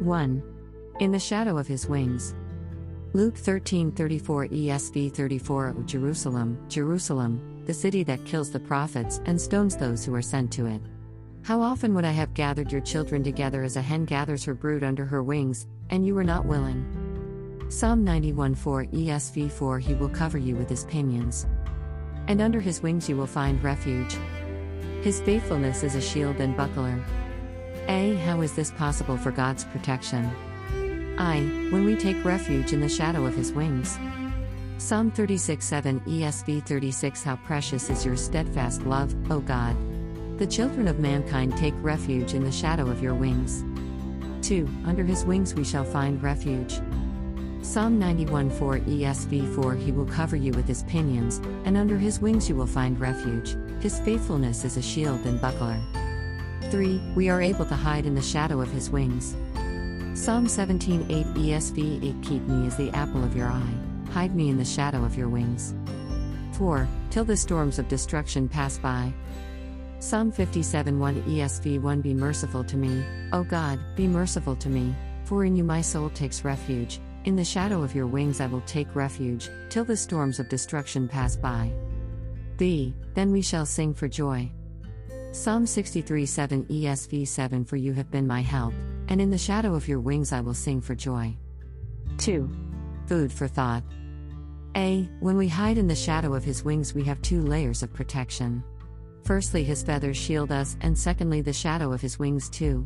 1. In the shadow of his wings. Luke 13:34 ESV 34 O Jerusalem, Jerusalem, the city that kills the prophets and stones those who are sent to it. How often would I have gathered your children together as a hen gathers her brood under her wings, and you were not willing? Psalm 91:4 ESV 4 He will cover you with his pinions. And under his wings you will find refuge. His faithfulness is a shield and buckler. A. How is this possible for God's protection? I. When we take refuge in the shadow of his wings. Psalm 36 7 ESV 36 How precious is your steadfast love, O God! The children of mankind take refuge in the shadow of your wings. 2. Under his wings we shall find refuge. Psalm 91 4 ESV 4 He will cover you with his pinions, and under his wings you will find refuge. His faithfulness is a shield and buckler. 3. We are able to hide in the shadow of his wings. Psalm 17:8 ESV 8 Keep me as the apple of your eye, hide me in the shadow of your wings. 4. Till the storms of destruction pass by. Psalm 57:1 ESV 1 Be merciful to me, O God, be merciful to me, for in you my soul takes refuge. In the shadow of your wings I will take refuge, till the storms of destruction pass by. B. Then we shall sing for joy. Psalm 63 7 ESV 7 For you have been my help, and in the shadow of your wings I will sing for joy. 2. Food for thought. A. When we hide in the shadow of his wings, we have two layers of protection. Firstly, his feathers shield us, and secondly, the shadow of his wings, too.